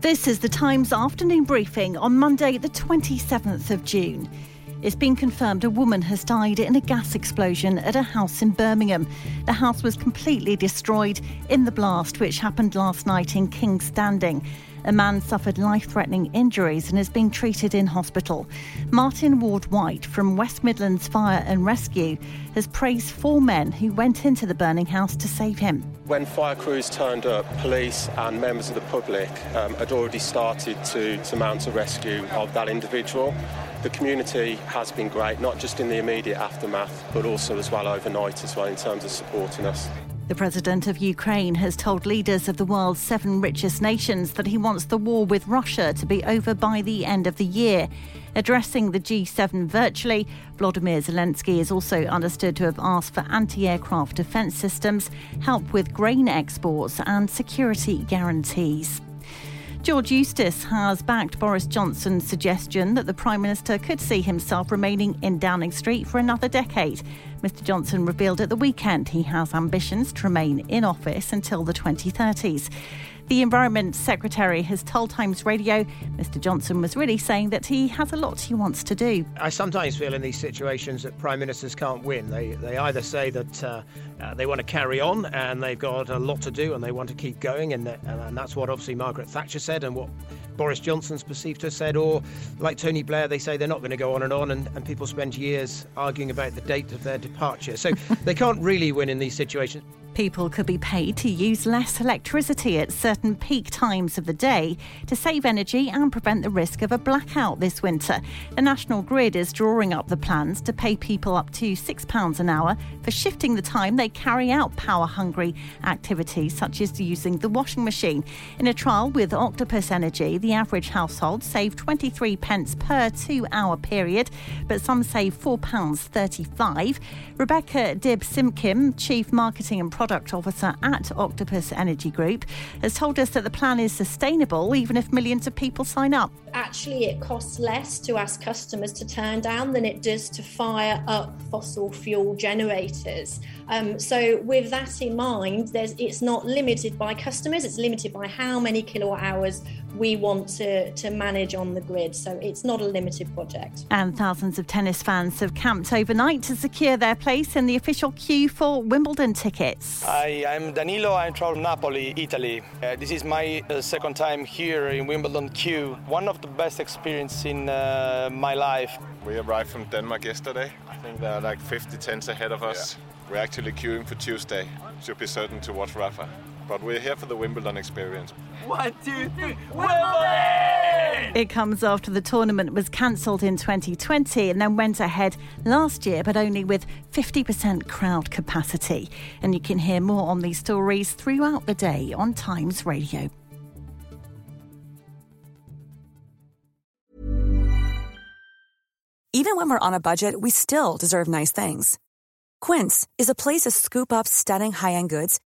This is the Times afternoon briefing on Monday, the 27th of June. It's been confirmed a woman has died in a gas explosion at a house in Birmingham. The house was completely destroyed in the blast, which happened last night in Kingstanding. A man suffered life threatening injuries and is being treated in hospital. Martin Ward White from West Midlands Fire and Rescue has praised four men who went into the burning house to save him. When fire crews turned up, police and members of the public um, had already started to, to mount a rescue of that individual. The community has been great, not just in the immediate aftermath, but also as well overnight as well in terms of supporting us. The president of Ukraine has told leaders of the world's seven richest nations that he wants the war with Russia to be over by the end of the year. Addressing the G7 virtually, Vladimir Zelensky is also understood to have asked for anti aircraft defence systems, help with grain exports, and security guarantees. George Eustice has backed Boris Johnson's suggestion that the Prime Minister could see himself remaining in Downing Street for another decade. Mr Johnson revealed at the weekend he has ambitions to remain in office until the 2030s. The Environment Secretary has told Times Radio Mr Johnson was really saying that he has a lot he wants to do. I sometimes feel in these situations that prime ministers can't win. They, they either say that uh, uh, they want to carry on and they've got a lot to do and they want to keep going, and, and that's what obviously Margaret Thatcher said and what Boris Johnson's perceived to have said, or like Tony Blair, they say they're not going to go on and on, and, and people spend years arguing about the date of their departure. So they can't really win in these situations. People could be paid to use less electricity at certain peak times of the day to save energy and prevent the risk of a blackout this winter. The National Grid is drawing up the plans to pay people up to £6 an hour for shifting the time they carry out power hungry activities, such as using the washing machine. In a trial with Octopus Energy, the average household saved 23 pence per two hour period, but some save £4.35. Rebecca Dibb-Simkin, Chief Marketing and Product Officer at Octopus Energy Group, has told us that the plan is sustainable even if millions of people sign up. Actually, it costs less to ask customers to turn down than it does to fire up fossil fuel generators. Um, so, with that in mind, it's not limited by customers, it's limited by how many kilowatt hours we want to, to manage on the grid. So, it's not a limited project. And thousands of tennis fans have camped overnight to secure their place in the official queue for Wimbledon tickets. Hi, I'm Danilo. I'm from Napoli, Italy. Uh, this is my uh, second time here in Wimbledon queue. One of the best experiences in uh, my life. We arrived from Denmark yesterday. I think there are like 50 tents ahead of us. Yeah. We're actually queuing for Tuesday. Should be certain to watch Rafa. But we're here for the Wimbledon experience. One, two, three, Wimbledon! It comes after the tournament was cancelled in 2020 and then went ahead last year, but only with 50% crowd capacity. And you can hear more on these stories throughout the day on Times Radio. Even when we're on a budget, we still deserve nice things. Quince is a place to scoop up stunning high end goods